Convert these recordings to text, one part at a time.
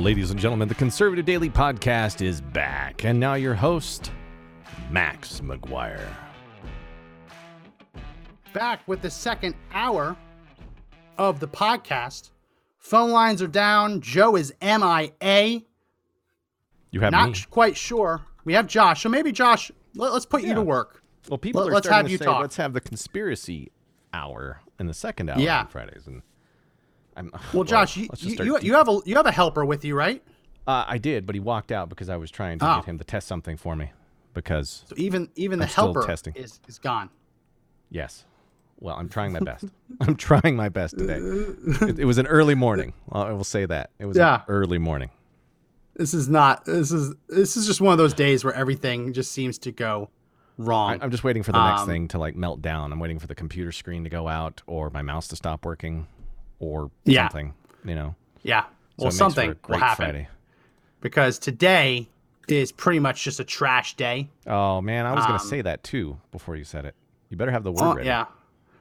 Ladies and gentlemen, the Conservative Daily Podcast is back. And now your host, Max McGuire. Back with the second hour of the podcast. Phone lines are down. Joe is MIA. You have Not me. quite sure. We have Josh. So maybe, Josh, let, us put you to work. Well, people Let- are let's starting have to you say, talk. let's have the conspiracy hour in the second hour Yeah. on Fridays. And I'm, Well, Josh, you, you, you, have a you have a helper with you, right? Uh, I did, but he walked out because I was trying to Oh. get him to test something for me. Because, So even even the I'm helper testing. is is gone. yes. Well, I'm trying my best. I'm trying my best today. It, it was an early morning. I will say that. It was Yeah. an early morning. This is not. This is this is just one of those days where everything just seems to go wrong. I, I'm just waiting for the next Um, thing to like melt down. I'm waiting for the computer screen to go out or my mouse to stop working or Yeah. something, you know. yeah. Well, it something will happen Friday. because today is pretty much just a trash day. Oh man, I was Um, say that too before you said it. You better have the word Oh, ready. yeah,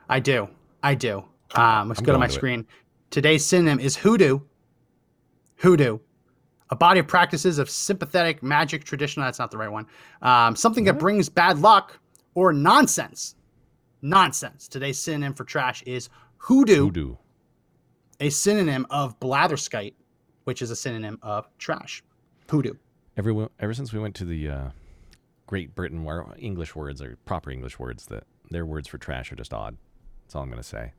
I do. I do. Um, let's I'm go to my to it. screen. Today's synonym is hoodoo. Hoodoo, a body of practices of sympathetic magic tradition. That's not the right one. Um, something that brings bad luck or nonsense. Nonsense. Today's synonym for trash is hoodoo, Voodoo. A synonym of blatherskite, which is a synonym of trash. Hoodoo. Everyone, ever since we went to the uh, Great Britain, where English words are proper English words, that their words for trash are just odd. That's all I'm gonna say.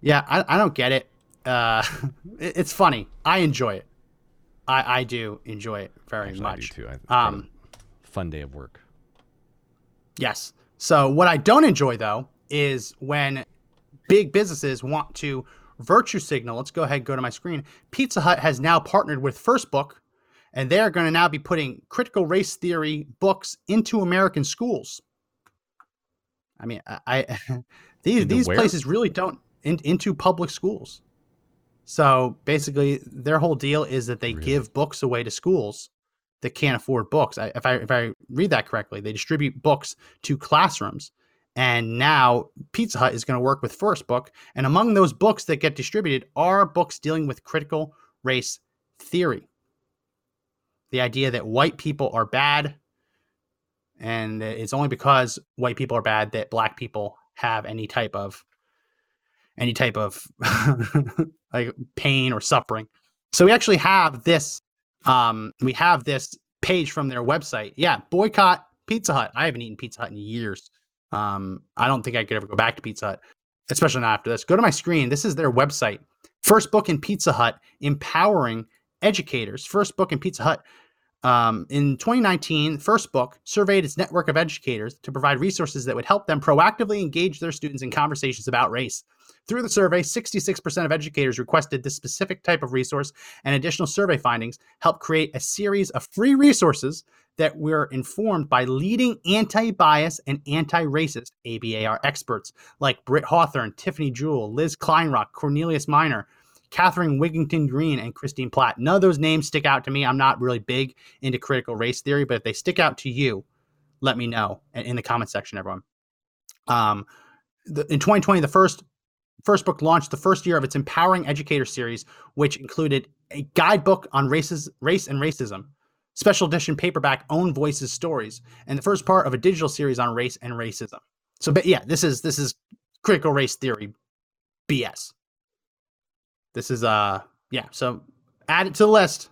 Yeah, I, I don't get it. Uh, it- it's funny. I enjoy it. I, I do enjoy it very Actually, much. I do too. I, it's part of Um, fun day of work. Yes. So what I don't enjoy though is when big businesses want to virtue signal. Let's go ahead and go to my screen. Pizza Hut has now partnered with First Book, and they're going to now be putting critical race theory books into American schools. I mean, I, I these Into these where? places really don't in, into public schools. So basically, their whole deal is that they Really? give books away to schools that can't afford books. I, if I if I read that correctly, they distribute books to classrooms. And now Pizza Hut is going to work with First Book, and among those books that get distributed are books dealing with critical race theory. The idea that white people are bad, and it's only because white people are bad that black people have any type of any type of like pain or suffering. So we actually have this um we have this page from their website. Yeah, boycott Pizza Hut. I haven't eaten Pizza Hut in years. Um I don't think I could ever go back to Pizza Hut, especially not after this. Go to my screen. This is their website. First book in Pizza Hut empowering educators. First book in Pizza Hut um, in 2019, First Book surveyed its network of educators to provide resources that would help them proactively engage their students in conversations about race. Through the survey, 66% of educators requested this specific type of resource, and additional survey findings helped create a series of free resources that were informed by leading anti bias and anti racist ABAR experts like Britt Hawthorne, Tiffany Jewell, Liz Kleinrock, Cornelius Minor, Catherine Wigington Green, and Christine Platt. None of those names stick out to me. I'm not really big into critical race theory, but if they stick out to you, let me know in the comment section, everyone. Um, the, in 2020, the first first book launched the first year of its Empowering Educator series, which included a guidebook on races, race and racism, special edition paperback Own Voices stories, and the first part of a digital series on race and racism. So, but yeah, this is this is critical race theory BS. This is uh yeah, so add it to the list.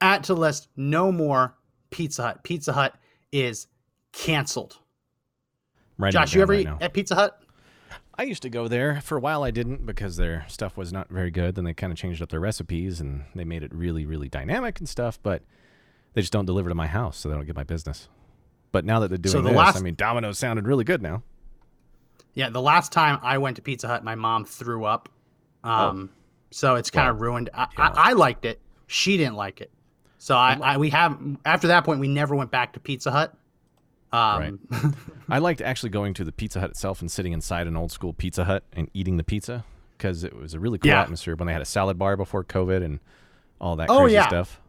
Add it to the list. No more Pizza Hut. Pizza Hut is canceled. Right. Josh, you ever right eat now. at Pizza Hut? I used to go there for a while. I didn't because their stuff was not very good. Then they kind of changed up their recipes and they made it really, really dynamic and stuff. But they just don't deliver to my house, so they don't get my business. But now that they're doing So the this, last- I mean, Domino's sounded really good now. Yeah, the last time I went to Pizza Hut, my mom threw up. Um, so it's kind of ruined. I, yeah. I, I liked it. She didn't like it. So I, I we have after that point we never went back to Pizza Hut. Um, I liked actually going to the Pizza Hut itself and sitting inside an old school Pizza Hut and eating the pizza because it was a really cool Yeah. atmosphere when they had a salad bar before COVID and all that Oh, crazy yeah. stuff.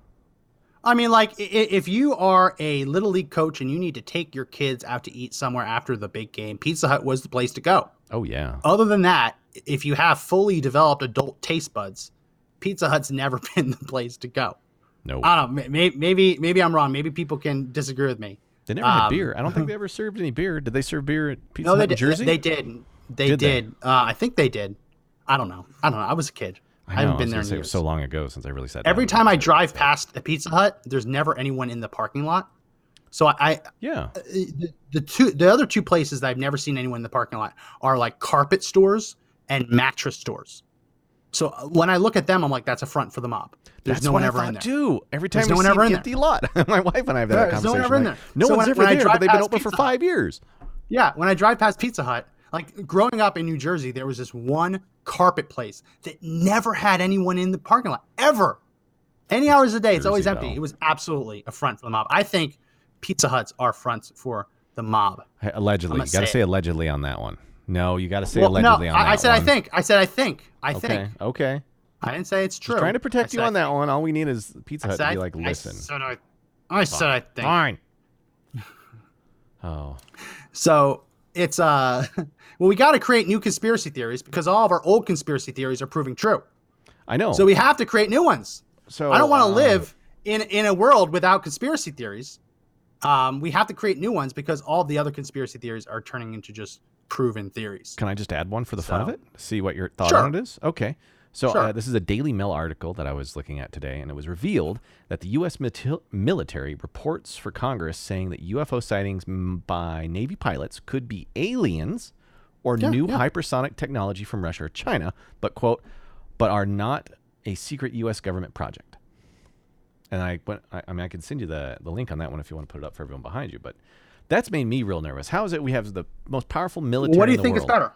I mean, like, if you are a little league coach and you need to take your kids out to eat somewhere after the big game, Pizza Hut was the place to go. Oh yeah, Other than that, if you have fully developed adult taste buds, Pizza Hut's never been the place to go. No, I don't know. Maybe maybe, maybe I'm wrong. Maybe people can disagree with me. they never had um, beer. I don't think they ever served any beer. Did they serve beer at Pizza No, Hut in. Jersey? They did. They Did did. they? Uh, I think they did. I don't know. I don't know. I was a kid. I, know, haven't been was there in years. was so long ago since I really sat. Every time I drive past a Pizza Hut, there's never anyone in the parking lot. So I, I yeah, the, the two the other two places that I've never seen anyone in the parking lot are like carpet stores and mattress stores. So uh, when I look at them, I'm like, that's a front for the mob. There's that's no one I ever in there. too. Every time There's no one ever an in empty lot, my wife and I have that there's no one ever in like, there. No So one's when- ever when there, but they've been open for Hut- five years. Yeah, when I drive past Pizza Hut, like growing up in New Jersey, there was this one carpet place that never had anyone in the parking lot ever. Any hours a day, it's always empty. It was absolutely a front for the mob. I think Pizza Huts are fronts for the mob. Allegedly, you got to say say allegedly on that one. No, you got to say Well, no, allegedly on that I, I said I think. I said I think. I Okay, think. okay. I didn't say it's true. Just trying to I protect you I on that one. All we need is Pizza I Hut to I- be like, I listen. said I, I said I think. Fine. Oh, So it's uh, well, we got to create new conspiracy theories because all of our old conspiracy theories are proving true. I know. So we have to create new ones. So I don't want to uh, live in in a world without conspiracy theories. Um, we have to create new ones because all the other conspiracy theories are turning into just proven theories. Can I just add one for the fun of it? See what your thought Sure. on it is? Okay. So Sure. uh, this is a Daily Mail article that I was looking at today, and it was revealed that the U.S. mil- military reports for Congress saying that UFO sightings by Navy pilots could be aliens or Yeah, new yeah. hypersonic technology from Russia or China, but quote, but are not a secret U.S. government project. And I went, I, I mean, I can send you the, the link on that one if you want to put it up for everyone behind you, but that's made me real nervous. How is it we have the most powerful military what do you think world? is better?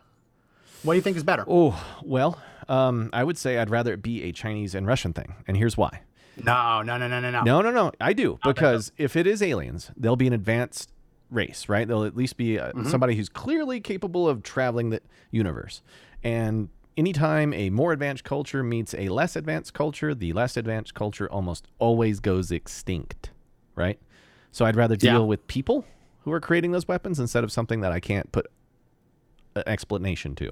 What do you think is better? Oh, well, um, I would say I'd rather it be a Chinese and Russian thing. And here's why. No, no, no, no, no, no. No, no, no. I do. Because if it is aliens, they'll be an advanced race, right? They'll at least be uh, somebody who's clearly capable of traveling the universe. And anytime a more advanced culture meets a less advanced culture, the less advanced culture almost always goes extinct, right? So I'd rather deal Yeah. with people who are creating those weapons instead of something that I can't put an explanation to.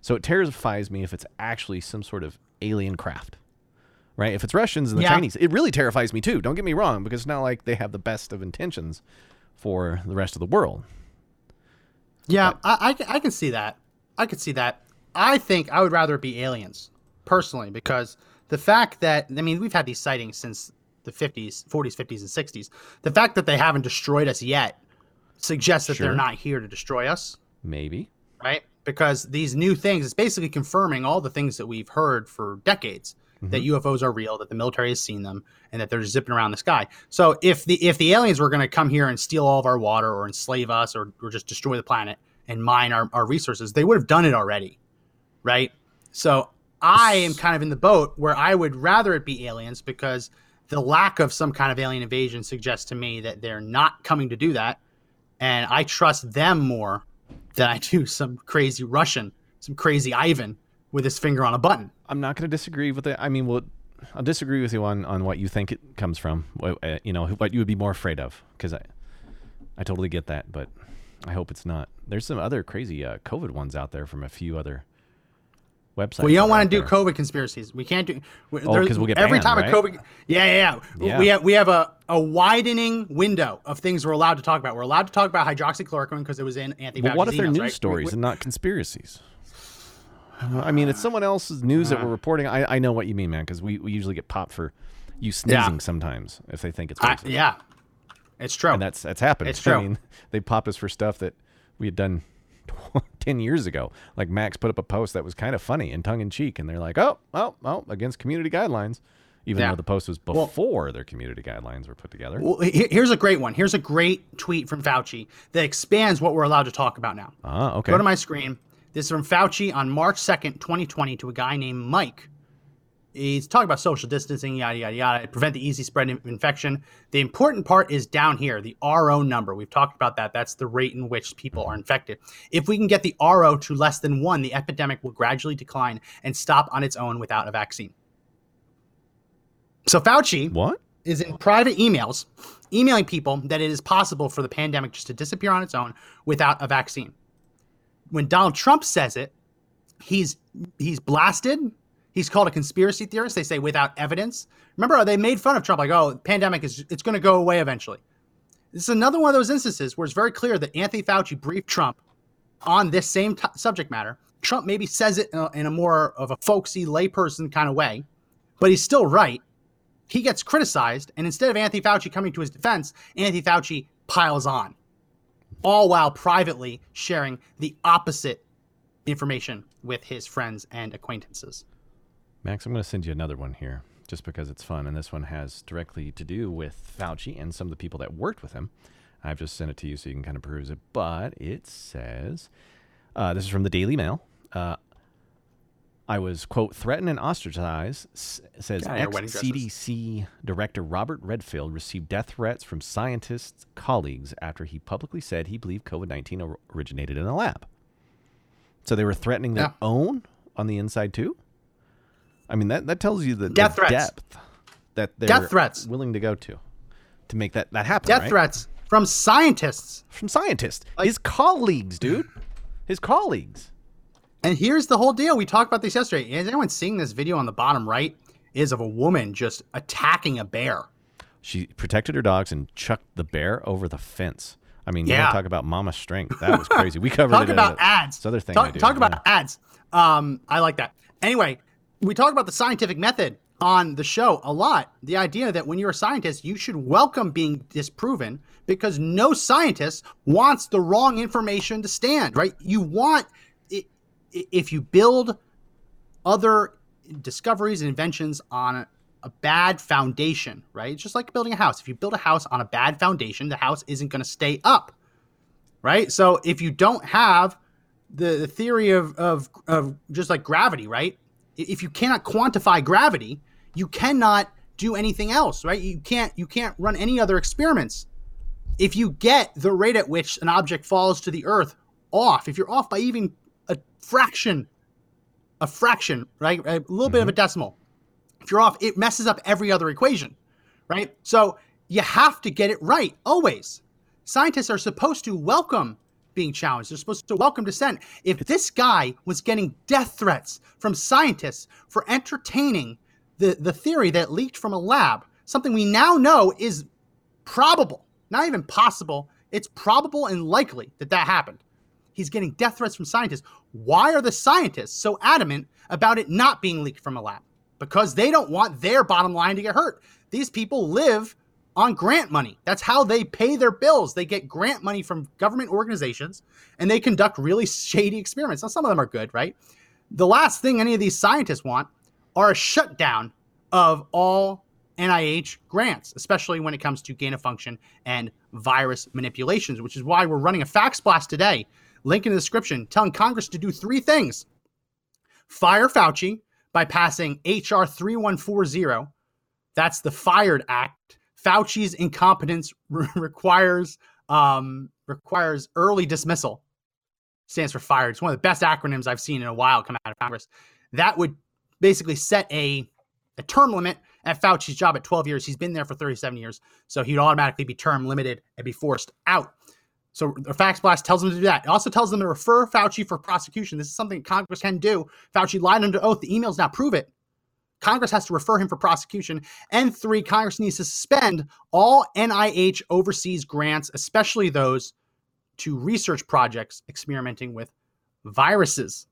So it terrifies me if it's actually some sort of alien craft, right? If it's Russians and the Yeah. Chinese, it really terrifies me too. Don't get me wrong, because it's not like they have the best of intentions for the rest of the world. Yeah, I, I, can- I can see that. I could see that. I think I would rather it be aliens, personally, because the fact that, I mean, we've had these sightings since the 50s, 40s, 50s, and 60s. The fact that they haven't destroyed us yet suggests that Sure. they're not here to destroy us, Maybe. right? Because these new things, it's basically confirming all the things that we've heard for decades. That mm-hmm. UFOs are real, that the military has seen them, and that they're zipping around the sky. So if the if the aliens were going to come here and steal all of our water, or enslave us, or, or just destroy the planet and mine our, our resources, they would have done it already, right? So I am kind of in the boat where I would rather it be aliens because the lack of some kind of alien invasion suggests to me that they're not coming to do that, and I trust them more than I do some crazy Russian, some crazy Ivan with his finger on a button. I'm not going to disagree with it. I mean, well, I'll disagree with you on, on what you think it comes from. Uh, you know, what you would be more afraid of, because I, I totally get that, but I hope it's not. There's some other crazy uh, COVID ones out there from a few other websites. Well, you don't want to do there. COVID conspiracies. We can't do. we- Oh, 'cause we'll get every banned, time right? a COVID. Yeah, yeah, yeah. Yeah. We have we have a, a widening window of things we're allowed to talk about. We're allowed to talk about hydroxychloroquine because it was in anti. But what if they're news stories and not conspiracies? Uh, I mean, it's someone else's news that we're reporting. I, I know what you mean, man, because we, we usually get popped for you sneezing sometimes if they think it's racist. yeah, it's true. and that's that's happened. It's true. I mean, they pop us for stuff that we had done ten years ago. Like Max put up a post that was kind of funny and tongue in cheek, and they're like, "Oh, oh, oh," against community guidelines, even Yeah. though the post was Well- before their community guidelines were put together. Well, here's a great one. Here's a great tweet from Fauci that expands what we're allowed to talk about now. Ah, okay. Go to my screen. This is from Fauci on March 2nd, 2020, to a guy named Mike. He's talking about social distancing, yada, yada, yada, prevent the easy spread of infection. The important part is down here, the RO number. We've talked about that. That's the rate in which people are infected. If we can get the RO to less than one, the epidemic will gradually decline and stop on its own without a vaccine. So Fauci what? is in private emails emailing people that it is possible for the pandemic just to disappear on its own without a vaccine. When Donald Trump says it, he's he's blasted, He's called a conspiracy theorist. They say without evidence. Remember, they made fun of Trump, like, "Oh, the pandemic is it's going to go away eventually." This is another one of those instances where it's very clear that Anthony Fauci briefed Trump on this same t- subject matter. Trump maybe says it in a, in a more of a folksy layperson kind of way, but he's still right. He gets criticized, and instead of Anthony Fauci coming to his defense, Anthony Fauci piles on, all while privately sharing the opposite information with his friends and acquaintances. Max, I'm going to send you another one here just because it's fun. And this one has directly to do with Fauci and some of the people that worked with him. I've just sent it to you so you can kind of peruse it. But it says uh, this is from the Daily Mail. Uh, I was, quote, threatened and ostracized, s- says ex. CDC Director Robert Redfield received death threats from scientists, colleagues, after he publicly said he believed COVID 19 originated in a lab. So they were threatening their Yeah. own on the inside, too? I mean, that, that tells you the, the Death threats. depth that they're Death threats. willing to go to to make that, that happen. Death right? threats from scientists. From scientists. Like- His colleagues, dude. His colleagues. And here's the whole deal. We talked about this yesterday. Is anyone seeing this video on the bottom right? Is of a woman just attacking a bear. She protected her dogs and chucked the bear over the fence. I mean, you Yeah. talk about mama strength. That was crazy. We covered Talk it. about a- ads. This other thing Talk, I do. talk about yeah. ads. Um, I like that. Anyway, we talk about the scientific method on the show a lot. The idea that when you're a scientist, you should welcome being disproven because no scientist wants the wrong information to stand, right? You want, if you build other discoveries and inventions on a, a bad foundation, right? It's just like building a house. If you build a house on a bad foundation, the house isn't going to stay up, right? So if you don't have the, the theory of, of, of just like gravity, right? If you cannot quantify gravity, you cannot do anything else, right? You can't you can't run any other experiments. If you get the rate at which an object falls to the earth off, if you're off by even a fraction, a fraction, right? A little bit of a mm-hmm. decimal. If you're off, it messes up every other equation, right? So you have to get it right always. Scientists are supposed to welcome being challenged. They're supposed to welcome dissent. If this guy was getting death threats from scientists for entertaining the, the theory that leaked from a lab, something we now know is probable, not even possible, it's probable and likely that that happened. He's getting death threats from scientists. Why are the scientists so adamant about it not being leaked from a lab? Because they don't want their bottom line to get hurt. These people live on grant money. That's how they pay their bills. They get grant money from government organizations and they conduct really shady experiments. Now, some of them are good, right? The last thing any of these scientists want are a shutdown of all NIH grants, especially when it comes to gain of function and virus manipulations, which is why we're running a fax blast today. Link in the description telling Congress to do three things fire Fauci by passing H.R. 3140. That's the Fired Act. Fauci's incompetence re- requires um, requires early dismissal. Stands for fired. It's one of the best acronyms I've seen in a while come out of Congress. That would basically set a a term limit at Fauci's job at 12 years. He's been there for 37 years, so he'd automatically be term limited and be forced out. So the fax blast tells them to do that. It also tells them to refer Fauci for prosecution. This is something Congress can do. Fauci lied under oath. The emails now prove it. Congress has to refer him for prosecution. And three, Congress needs to suspend all NIH overseas grants, especially those to research projects experimenting with viruses.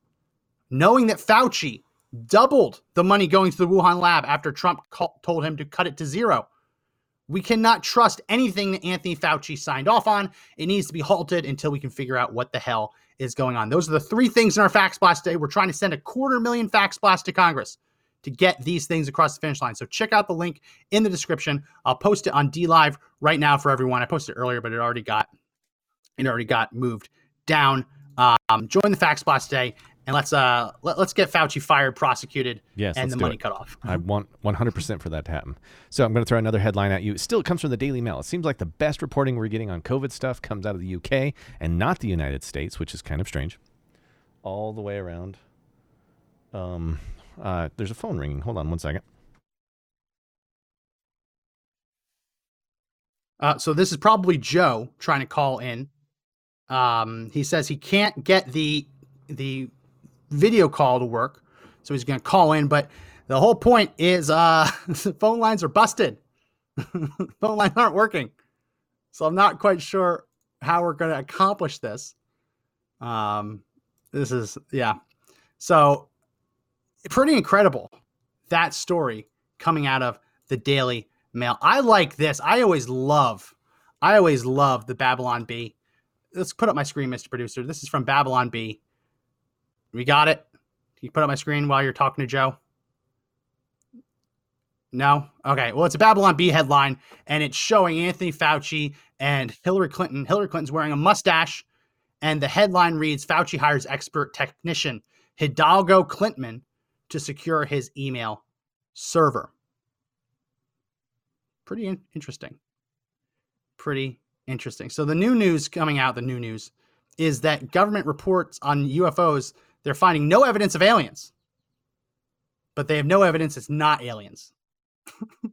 Knowing that Fauci doubled the money going to the Wuhan lab after Trump told him to cut it to zero. We cannot trust anything that Anthony Fauci signed off on. It needs to be halted until we can figure out what the hell is going on. Those are the three things in our fax blast today. We're trying to send a quarter million fax blast to Congress to get these things across the finish line. So check out the link in the description. I'll post it on DLive right now for everyone. I posted it earlier, but it already got it already got moved down. Um, join the fax blast today, and let's uh let, us get Fauci fired, prosecuted, Yes, and the money it. cut off. I want 100% for that to happen. So I'm going to throw another headline at you. It still comes from the Daily Mail. It seems like the best reporting we're getting on COVID stuff comes out of the UK and not the United States, which is kind of strange. All the way around. Um, uh, there's a phone ringing. Hold on one second. Uh, so this is probably Joe trying to call in. Um, he says he can't get the the video call to work, so he's going to call in. But the whole point is, uh, phone lines are busted. phone lines aren't working, so I'm not quite sure how we're going to accomplish this. Um, this is yeah, so pretty incredible that story coming out of the Daily Mail. I like this. I always love, I always love the Babylon Bee. Let's put up my screen, Mr. Producer. This is from Babylon Bee. We got it. Can you put up my screen while you're talking to Joe? No? Okay. Well, it's a Babylon Bee headline, and it's showing Anthony Fauci and Hillary Clinton. Hillary Clinton's wearing a mustache, and the headline reads Fauci hires expert technician Hidalgo Clintman to secure his email server. Pretty in- interesting. Pretty interesting. So, the new news coming out, the new news, is that government reports on UFOs, they're finding no evidence of aliens, but they have no evidence it's not aliens.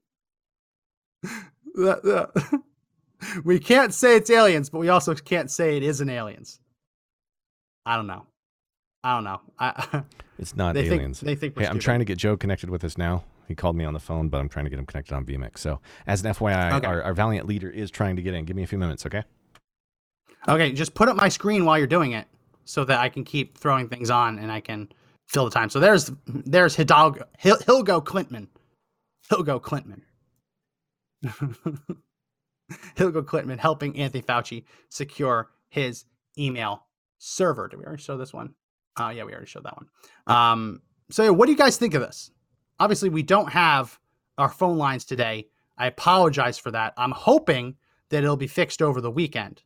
we can't say it's aliens, but we also can't say it isn't aliens. I don't know. I don't know. I, it's not they aliens. Think, they think hey, I'm trying to get Joe connected with us now. He called me on the phone, but I'm trying to get him connected on vMix. So, as an FYI, okay. our, our valiant leader is trying to get in. Give me a few minutes, okay? Okay, just put up my screen while you're doing it, so that I can keep throwing things on and I can fill the time. So there's there's Hidalgo Hil, Hilgo Clintman, Hilgo Clintman, Hilgo Clintman helping Anthony Fauci secure his email server. Did we already show this one? Uh, yeah, we already showed that one. Um, so, what do you guys think of this? Obviously, we don't have our phone lines today. I apologize for that. I'm hoping that it'll be fixed over the weekend.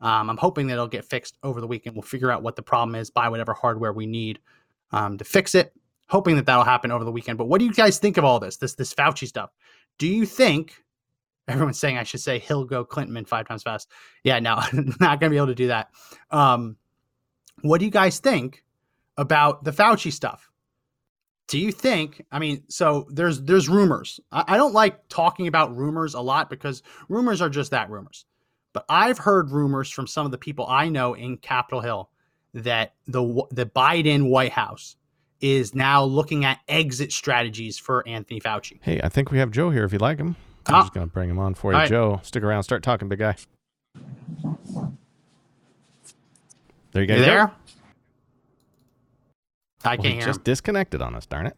Um, I'm hoping that it'll get fixed over the weekend. We'll figure out what the problem is, buy whatever hardware we need um, to fix it. Hoping that that'll happen over the weekend. But what do you guys think of all this? This this Fauci stuff? Do you think everyone's saying I should say he'll go Clinton five times fast? Yeah, no, not gonna be able to do that. Um, what do you guys think about the Fauci stuff? Do you think? I mean, so there's there's rumors. I, I don't like talking about rumors a lot because rumors are just that rumors. But I've heard rumors from some of the people I know in Capitol Hill that the the Biden White House is now looking at exit strategies for Anthony Fauci. Hey, I think we have Joe here. If you like him, I'm ah. just gonna bring him on for you, right. Joe. Stick around. Start talking, big guy. There you go. You there? I well, can't hear. Just him. disconnected on us. Darn it.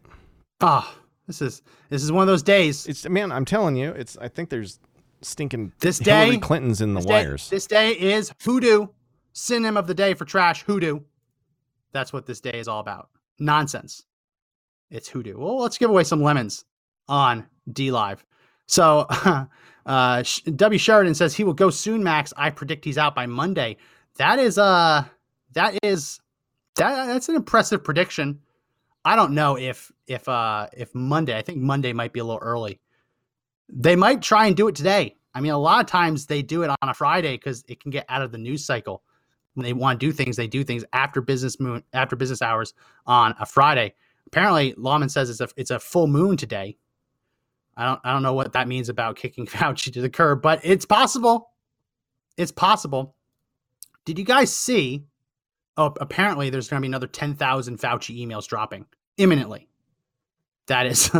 Oh, this is this is one of those days. It's man. I'm telling you, it's. I think there's stinking this day Hillary Clinton's in the this wires. Day, this day is hoodoo. Synonym of the day for trash. Hoodoo. That's what this day is all about. Nonsense. It's hoodoo. Well, let's give away some lemons on DLive. So, uh, W. Sheridan says he will go soon, Max. I predict he's out by Monday. That is uh that is that that's an impressive prediction. I don't know if if uh if Monday. I think Monday might be a little early. They might try and do it today. I mean, a lot of times they do it on a Friday because it can get out of the news cycle. When they want to do things, they do things after business moon after business hours on a Friday. Apparently, Lawman says it's a it's a full moon today. I don't I don't know what that means about kicking Fauci to the curb, but it's possible. It's possible. Did you guys see Oh, apparently there's going to be another 10,000 Fauci emails dropping imminently. That is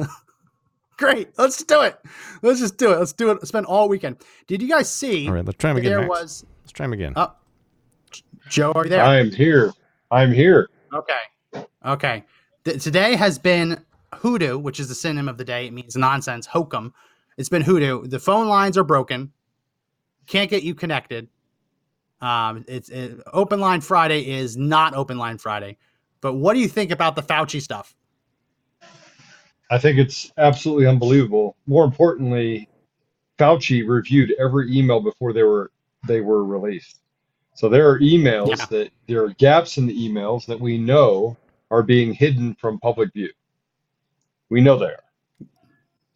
great. Let's do it. Let's just do it. Let's do it. Let's spend all weekend. Did you guys see? All right, let's try him again. There Max. was. Let's try him again. Oh, Joe, are you there? I'm here. I'm here. Okay. Okay. Th- today has been hoodoo, which is the synonym of the day. It means nonsense, hokum. It's been hoodoo. The phone lines are broken. Can't get you connected. Um, it's it, Open Line Friday is not Open Line Friday. But what do you think about the Fauci stuff? I think it's absolutely unbelievable. More importantly, Fauci reviewed every email before they were they were released. So there are emails yeah. that there are gaps in the emails that we know are being hidden from public view. We know they are.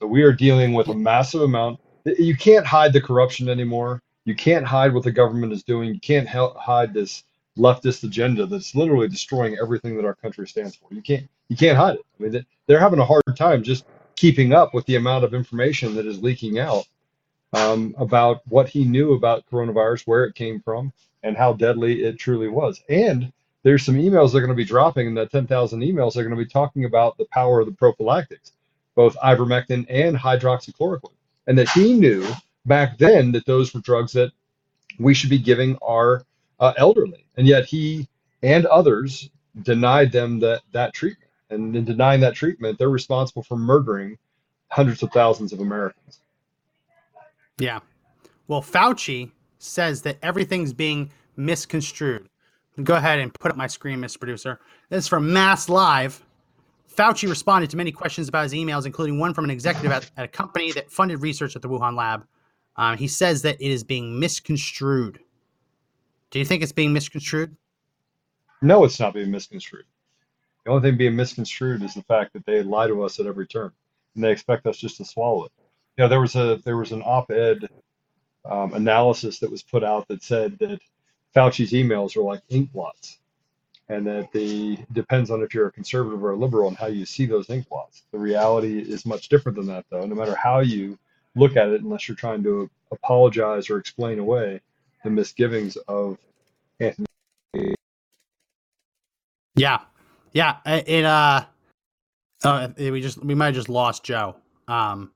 So we are dealing with a massive amount. You can't hide the corruption anymore. You can't hide what the government is doing. You can't hide this leftist agenda that's literally destroying everything that our country stands for. You can't you can't hide it. I mean, they're having a hard time just keeping up with the amount of information that is leaking out um, about what he knew about coronavirus, where it came from, and how deadly it truly was. And there's some emails they're going to be dropping, and that 10,000 emails are going to be talking about the power of the prophylactics, both ivermectin and hydroxychloroquine, and that he knew back then that those were drugs that we should be giving our uh, elderly, and yet he and others denied them that that treatment. And in denying that treatment, they're responsible for murdering hundreds of thousands of Americans. Yeah. Well, Fauci says that everything's being misconstrued. Go ahead and put up my screen, Mr. Producer. This is from MassLive. Fauci responded to many questions about his emails, including one from an executive at, at a company that funded research at the Wuhan lab. Um, he says that it is being misconstrued. Do you think it's being misconstrued? No, it's not being misconstrued. The only thing being misconstrued is the fact that they lie to us at every turn, and they expect us just to swallow it. You know, there was a there was an op-ed um, analysis that was put out that said that Fauci's emails are like ink blots, and that the depends on if you're a conservative or a liberal and how you see those ink blots. The reality is much different than that, though. No matter how you look at it, unless you're trying to apologize or explain away the misgivings of Anthony. Yeah, yeah. It uh, uh, we just we might have just lost Joe. Um,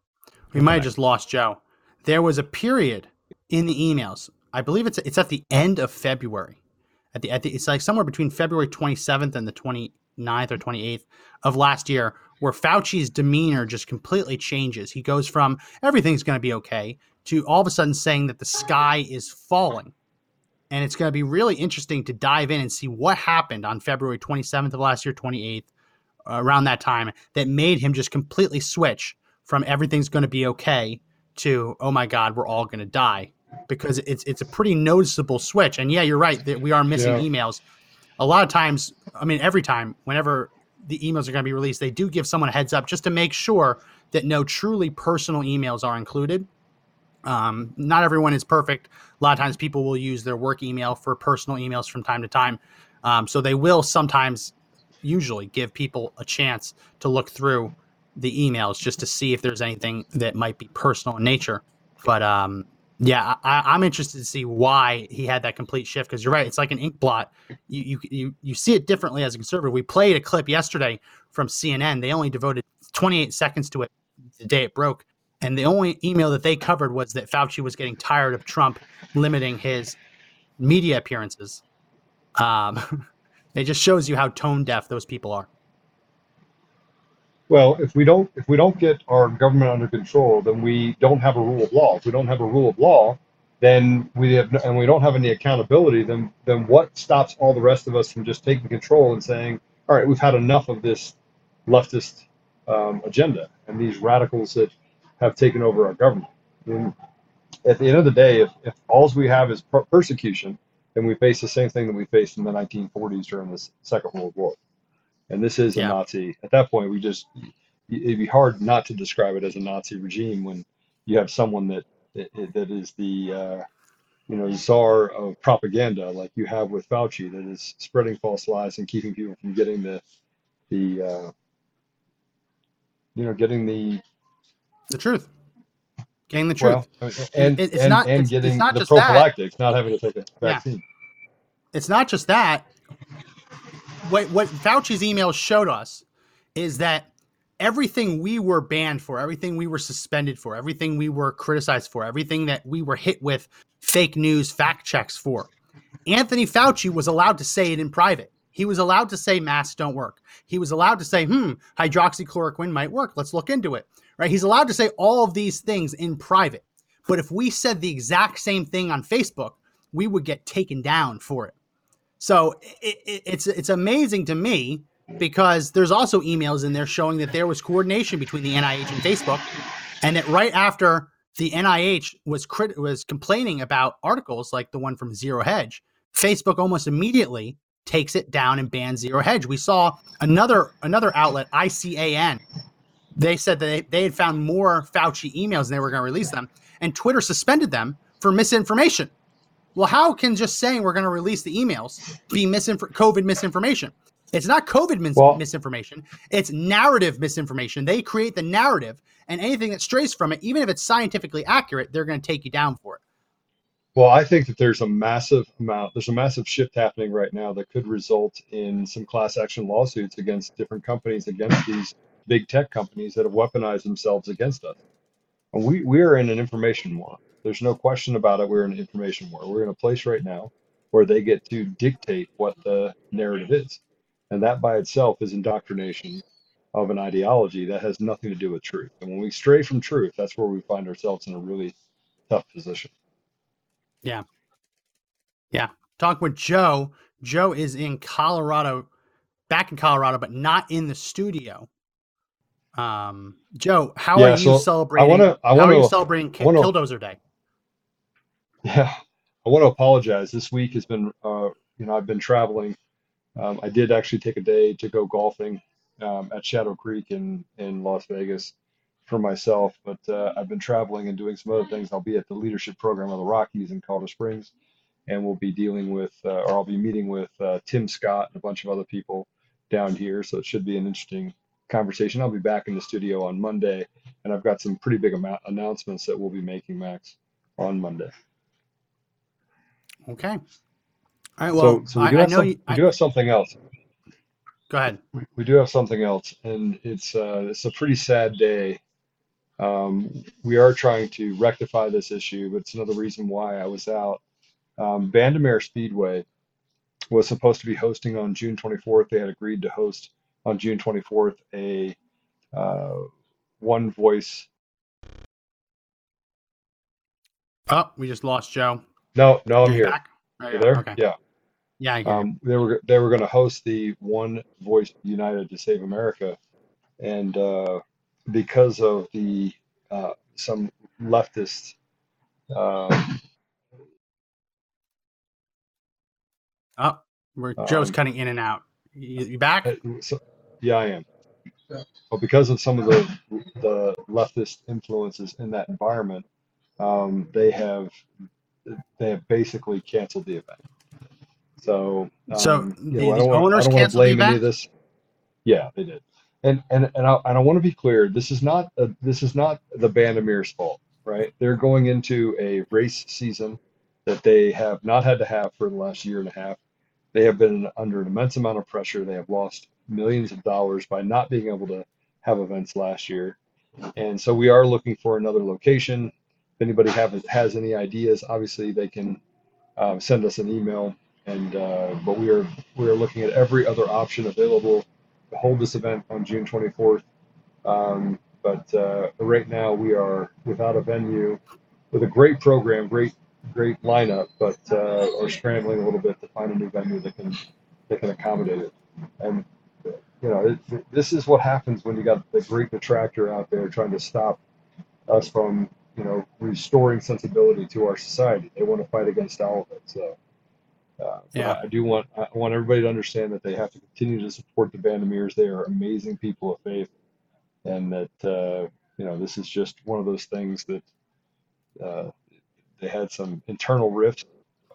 we might have just lost Joe. There was a period in the emails. I believe it's it's at the end of February. At the, at the it's like somewhere between February 27th and the 29th or 28th of last year where Fauci's demeanor just completely changes. He goes from everything's going to be okay to all of a sudden saying that the sky is falling. And it's going to be really interesting to dive in and see what happened on February 27th of last year, 28th, uh, around that time, that made him just completely switch from everything's going to be okay to, oh my God, we're all going to die. Because it's it's a pretty noticeable switch. And yeah, you're right that we are missing Yeah. emails. A lot of times, I mean, every time, whenever the emails are going to be released, they do give someone a heads up just to make sure that no truly personal emails are included. Um, not everyone is perfect. A lot of times people will use their work email for personal emails from time to time. Um, so they will sometimes, usually, give people a chance to look through the emails just to see if there's anything that might be personal in nature. But um, yeah, I, I'm interested to see why he had that complete shift because you're right. It's like an ink blot. You, you you you see it differently as a conservative. We played a clip yesterday from CNN. They only devoted 28 seconds to it the day it broke. And the only email that they covered was that Fauci was getting tired of Trump limiting his media appearances. Um, it just shows you how tone deaf those people are. Well, if we don't if we don't get our government under control, then we don't have a rule of law. If we don't have a rule of law, then we have and we don't have any accountability. Then then what stops all the rest of us from just taking control and saying, all right, we've had enough of this leftist um, agenda and these radicals that have taken over our government. And at the end of the day, if, if all we have is per- persecution, then we face the same thing that we faced in the 1940s during the Second World War. And this is a Yeah. Nazi. At that point, we just it'd be hard not to describe it as a Nazi regime when you have someone that that that is the uh, you know czar of propaganda like you have with Fauci that is spreading false lies and keeping people from getting the the uh, you know getting the The truth. Getting the truth. well and It- it's and, not- and it's- it's not the just that. prophylactics, not having to take a Yeah. vaccine. it's not just that. What what Fauci's emails showed us is that everything we were banned for, everything we were suspended for, everything we were criticized for, everything that we were hit with fake news fact checks for, Anthony Fauci was allowed to say it in private. He was allowed to say masks don't work. He was allowed to say, hmm, hydroxychloroquine might work. Let's look into it. Right? He's allowed to say all of these things in private. But if we said the exact same thing on Facebook, we would get taken down for it. So it, it, it's it's amazing to me because there's also emails in there showing that there was coordination between the NIH and Facebook, and that right after the NIH was crit- was complaining about articles like the one from Zero Hedge, Facebook almost immediately takes it down and bans Zero Hedge. We saw another another outlet, ICAN. They said that they, they had found more Fauci emails and they were going to release them, and Twitter suspended them for misinformation. Well, how can just saying we're going to release the emails be misinfor- COVID misinformation? It's not COVID mis- Well- misinformation. It's narrative misinformation. They create the narrative, and anything that strays from it, even if it's scientifically accurate, they're going to take you down for it. Well, I think that there's a massive amount, there's a massive shift happening right now that could result in some class action lawsuits against different companies, against these big tech companies that have weaponized themselves against us. And we, we are in an information war. There's no question about it. We're in an information war. We're in a place right now where they get to dictate what the narrative is. And that by itself is indoctrination of an ideology that has nothing to do with truth. And when we stray from truth, that's where we find ourselves in a really tough position. Yeah. Yeah. Talk with Joe. Joe is in Colorado, back in Colorado, but not in the studio. Um, Joe, how Yeah, are you so I celebrating? wanna- I how are you wanna- celebrating Ki- I wanna- Killdozer Day? Yeah, I want to apologize. This week has been, uh, you know, I've been traveling. Um, I did actually take a day to go golfing um, at Shadow Creek in in Las Vegas for myself, but uh, I've been traveling and doing some other things. I'll be at the leadership program of the Rockies in Colorado Springs, and we'll be dealing with, uh, or I'll be meeting with uh, Tim Scott and a bunch of other people down here. So it should be an interesting conversation. I'll be back in the studio on Monday, and I've got some pretty big amount announcements that we'll be making, Max, on Monday. Okay. All right. Well, so, so we I, do I have know some, you. we I, do have something else. go ahead. We, we do have something else, and it's uh, it's a pretty sad day. Um, we are trying to rectify this issue, but it's another reason why I was out. Um, Bandimere Speedway was supposed to be hosting on June 24th. They had agreed to host on June 24th a uh, one voice. Oh, we just lost Joe. No, no, I'm here. back? Oh, yeah. there? Okay. Yeah. Yeah. I hear you. Um, they were they were going to host the One Voice United to Save America, and uh, because of the uh, some leftist um, Oh, we're Joe's um, cutting in and out. You, you back? uh, so, yeah, I am. But because of some of the the leftist influences in that environment, um, they have they have basically canceled the event. So, So um, you the- know, the want, owners canceled the blame any event? of this. Yeah, they did. And and and I, and I want to be clear. This is not a, this is not the Bandimere's fault, right? They're going into a race season that they have not had to have for the last year and a half. They have been under an immense amount of pressure. They have lost millions of dollars by not being able to have events last year. And so we are looking for another location. Anybody have, has any ideas, obviously they can um, send us an email. And uh, but we are we are looking at every other option available to hold this event on June 24th. Um, but uh, right now we are without a venue, with a great program, great great lineup, but uh, are scrambling a little bit to find a new venue that can that can accommodate it. And you know, it, this is what happens when you got the great detractor out there trying to stop us from, you know, restoring sensibility to our society. They want to fight against all of it. So, uh, Yeah. I, do want I want everybody to understand that they have to continue to support the Bandimeres. They are amazing people of faith, and that uh, you know this is just one of those things that uh, they had some internal rifts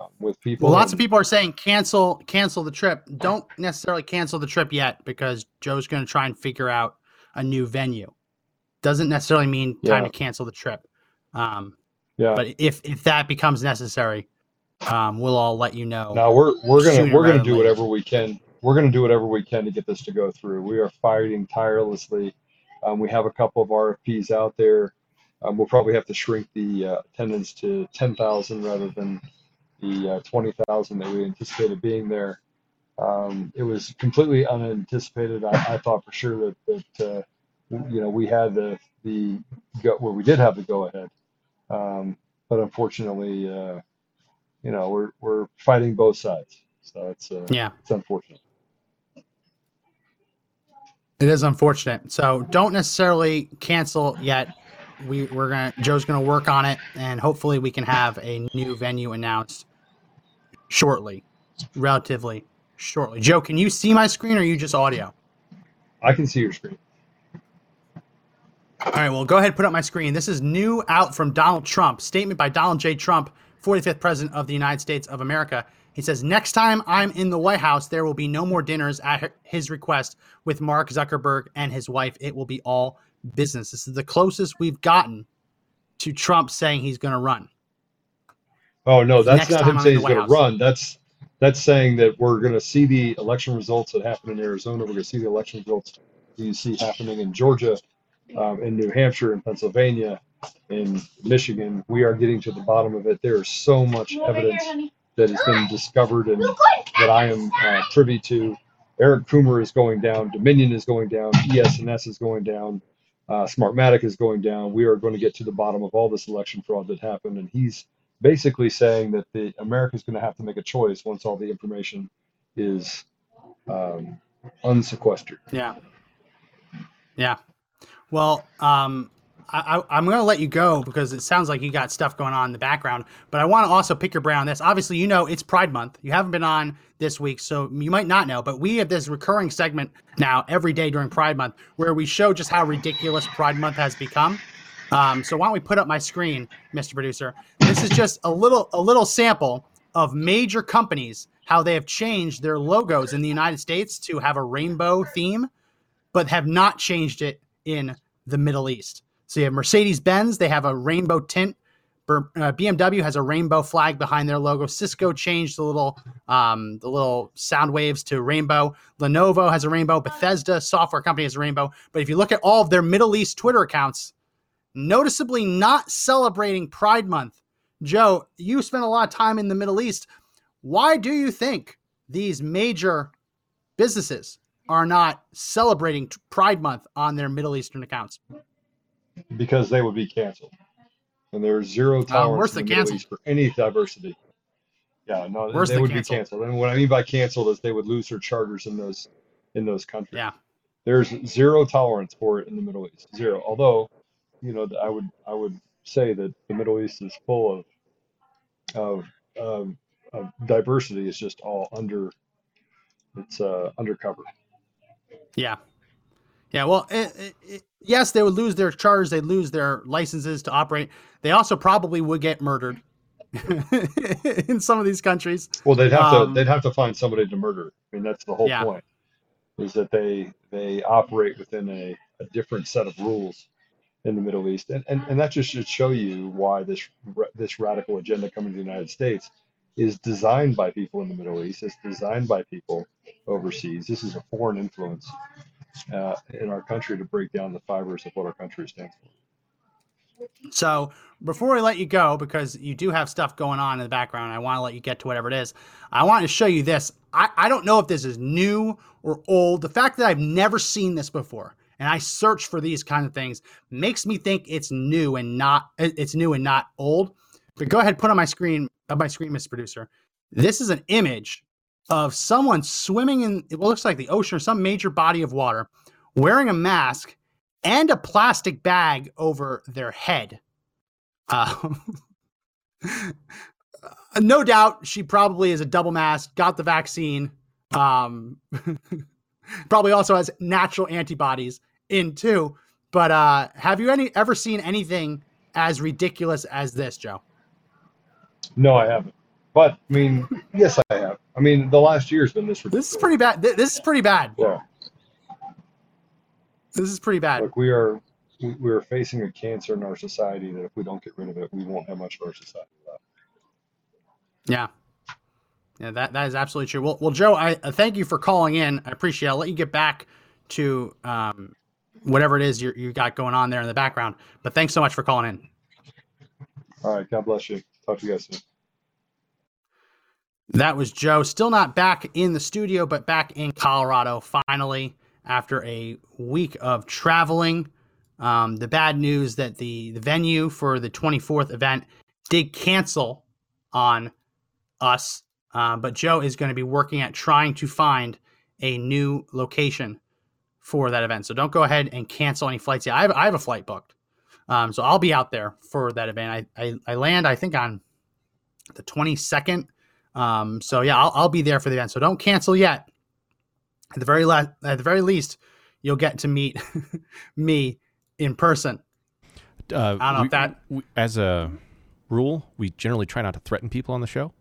um, with people. Well, lots of people are saying cancel cancel the trip. Don't necessarily cancel the trip yet because Joe's going to try and figure out a new venue. Doesn't necessarily mean time Yeah. to cancel the trip. Um, Yeah. but if if that becomes necessary, um, we'll all let you know. Now we're we're gonna we're gonna do later. whatever we can. We're gonna do whatever we can to get this to go through. We are fighting tirelessly. Um, we have a couple of RFPs out there. Um, we'll probably have to shrink the uh, attendance to ten thousand rather than the uh, twenty thousand that we anticipated being there. Um, it was completely unanticipated. I, I thought for sure that that uh, you know we had the the go where we did have the go ahead, um, but unfortunately, uh, you know we're we're fighting both sides. So it's uh, Yeah, it's unfortunate. it is unfortunate. So don't necessarily cancel yet. We we're gonna Joe's gonna work on it, and hopefully we can have a new venue announced shortly, relatively shortly. Joe, can you see my screen or are you just audio? I can see your screen. All right, well, go ahead, put up my screen. This is new out from Donald Trump. Statement by Donald J. Trump, 45th President of the United States of America. He says, Next time I'm in the White House, there will be no more dinners at his request with Mark Zuckerberg and his wife. It will be all business. This is the closest we've gotten to Trump saying he's going to run. Oh no, that's Next not him saying he's going to run. That's that's saying that we're going to see the election results that happen in Arizona. We're going to see the election results you see happening in Georgia, um, in New Hampshire, in Pennsylvania, in Michigan. We are getting to the bottom of it. There is so much evidence that has been discovered and that I am uh, privy to. Eric Coomer is going down. Dominion is going down. ES&S is going down. Uh, Smartmatic is going down. We are going to get to the bottom of all this election fraud that happened. And he's basically saying that the America is going to have to make a choice once all the information is um, unsequestered. Yeah. Yeah. Well, um, I, I'm going to let you go because it sounds like you got stuff going on in the background. But I want to also pick your brain on this. Obviously, you know it's Pride Month. You haven't been on this week, so you might not know. But we have this recurring segment now every day during Pride Month where we show just how ridiculous Pride Month has become. Um, so why don't we put up my screen, Mr. Producer? This is just a little a little sample of major companies how they have changed their logos in the United States to have a rainbow theme, but have not changed it in the Middle East. So you have Mercedes Benz, they have a rainbow tint. Uh, BMW has a rainbow flag behind their logo. Cisco changed the little um, the little sound waves to rainbow. Lenovo has a rainbow. Bethesda software company has a rainbow. But if you look at all of their Middle East Twitter accounts, noticeably not celebrating Pride Month. Joe, you spent a lot of time in the Middle East. Why do you think these major businesses are not celebrating Pride Month on their Middle Eastern accounts? because they would be canceled. And there's zero tolerance worse in the Middle. East for any diversity. Yeah, no, Worse they would canceled. be canceled. And what I mean by canceled is they would lose their charters in those in those countries. Yeah. There's zero tolerance for it in the Middle East. Zero. Although, you know, I would I would say that the Middle East is full of of, of, of diversity. It's just all under it's uh undercover. Yeah. Yeah. Well, it, it, it- yes, they would lose their charters. They'd lose their licenses to operate. They also probably would get murdered in some of these countries. Well, they'd have Um, to they'd have to find somebody to murder. I mean, that's the whole Yeah. point. Is that they they operate within a, a different set of rules in the Middle East, and, and and that just should show you why this this radical agenda coming to the United States is designed by people in the Middle East. It's designed by people overseas. This is a foreign influence uh, in our country to break down the fibers of what our country stands for. So before we let you go, because you do have stuff going on in the background, I want to let you get to whatever it is. I want to show you this. I, I don't know if this is new or old. The fact that I've never seen this before and I search for these kind of things makes me think it's new and not it's new and not old. But go ahead, put on my screen, on my screen, Mr. Producer. This is an image of someone swimming in it looks like the ocean or some major body of water, wearing a mask and a plastic bag over their head. Um, no doubt she probably is a double mask, got the vaccine, um, probably also has natural antibodies in too. But uh, have you any ever seen anything as ridiculous as this, Joe? No, I haven't. But I mean, yes, I have. I mean, the last year's been this ridiculous. This is pretty bad. This is pretty bad. Yeah. This is pretty bad. Look, we are we we are facing a cancer in our society that if we don't get rid of it, we won't have much of our society left. Yeah. Yeah, that, that is absolutely true. Well, well, Joe, I uh, thank you for calling in. I appreciate it. I'll let you get back to um, whatever it is you you got going on there in the background. But thanks so much for calling in. All right, God bless you. Talk to you guys soon. That was Joe. Still not back in the studio, but back in Colorado finally after a week of traveling. Um, the bad news that the, the venue for the 24th event did cancel on us, uh, but Joe is going to be working at trying to find a new location for that event. So don't go ahead and cancel any flights yet. I have, I have a flight booked. Um, so I'll be out there for that event. I, I, I land, I think, on the 22nd. Um, so yeah, I'll, I'll be there for the event. So don't cancel yet. At the very last, at the very least, you'll get to meet me in person. Uh, I don't know we- if that- we- as a rule, we generally try not to threaten people on the show.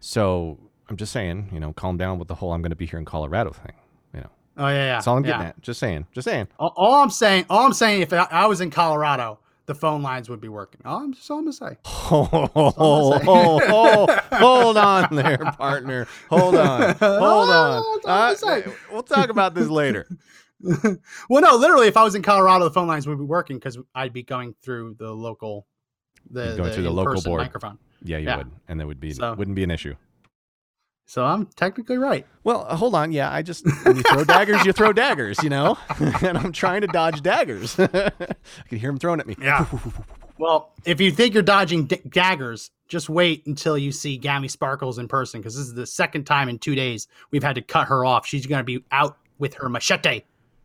So I'm just saying, you know, calm down with the whole "I'm going to be here in Colorado" thing. You know, Oh yeah, yeah. that's all I'm getting yeah. at. Just saying, just saying. All, all I'm saying, all I'm saying, if I, I was in Colorado, the the phone lines would be working. Oh, I'm just all I'm gonna say. Oh, oh, oh, oh, hold on there, partner. Hold on. Hold on. Uh, we'll talk about this later. well, no, literally, if I was in Colorado, the phone lines would be working because I'd be going through the local, the, You'd go through the local board. microphone. Yeah, you Yeah. would, and that would be So- wouldn't be an issue. So I'm technically right. Well, uh, hold on. Yeah, I just when you throw daggers, you throw daggers, you know. and I'm trying to dodge daggers. I can hear them thrown at me. Yeah. Well, if you think you're dodging d- daggers, just wait until you see Gammy Sparkles in person because this is the second time in two days we've had to cut her off. She's going to be out with her machete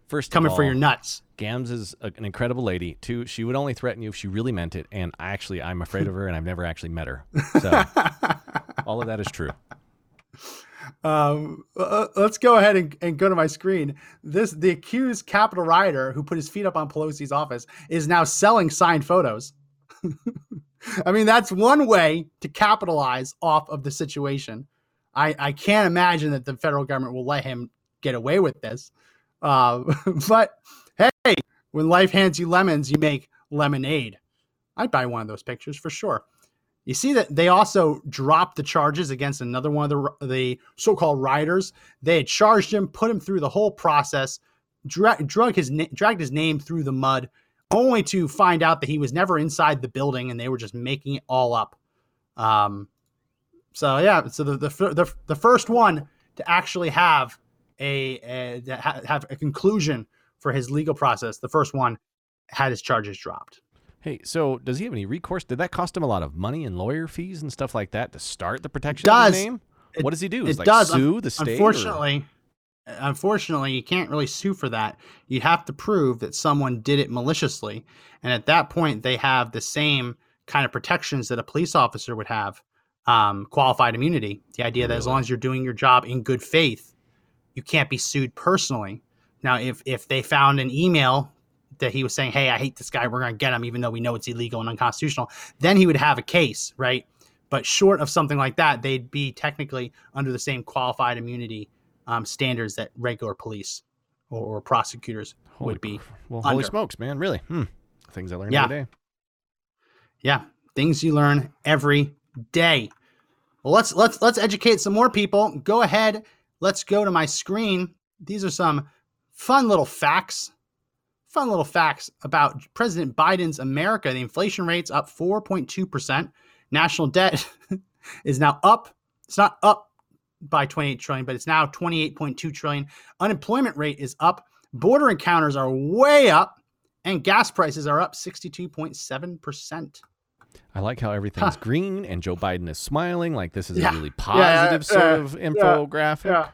First, of coming for your nuts. Gams is a, an incredible lady. Two, she would only threaten you if she really meant it. And I actually, I'm afraid of her, and I've never actually met her. So all of that is true. Um, uh, let's go ahead and, and go to my screen. This the accused Capitol rioter who put his feet up on Pelosi's office is now selling signed photos. I mean, that's one way to capitalize off of the situation. I, I can't imagine that the federal government will let him get away with this. Uh, but hey, when life hands you lemons, you make lemonade. I'd buy one of those pictures for sure. You see that they also dropped the charges against another one of the the so-called rioters. They had charged him, put him through the whole process, dra- drug his na- dragged his name through the mud, only to find out that he was never inside the building and they were just making it all up. Um, so yeah, so the the the, the first one to actually have a, a ha- have a conclusion for his legal process, the first one had his charges dropped. Hey, so does he have any recourse? Did that cost him a lot of money and lawyer fees and stuff like that to start the protection Does. of his name? It- what does he do? it like does. sue the state? or- Unfortunately, unfortunately, you can't really sue for that. You have to prove that someone did it maliciously, and at that point, they have the same kind of protections that a police officer would have. Um, qualified immunity. The idea that as long as you're doing your job in good faith, you can't be sued personally. Now, if if they found an email that he was saying, "Hey, I hate this guy. We're going to get him, even though we know it's illegal and unconstitutional," then he would have a case, right? But short of something like that, they'd be technically under the same qualified immunity um, standards that regular police or, or prosecutors Holy would be. Well, holy smokes, man! Really? Hmm. Things I learned Yeah. every day. Yeah, things you learn every day. Well, let's let's let's educate some more people. Go ahead. Let's go to my screen. These are some fun little facts. Fun little facts about President Biden's America. The inflation rate's up 4.2%. National debt is now up. It's not up by 28 trillion, but it's now 28.2 trillion. Unemployment rate is up. Border encounters are way up. And gas prices are up 62.7%. I like how everything's Huh. green and Joe Biden is smiling. Like this is Yeah. a really yeah, positive sort yeah, of infographic.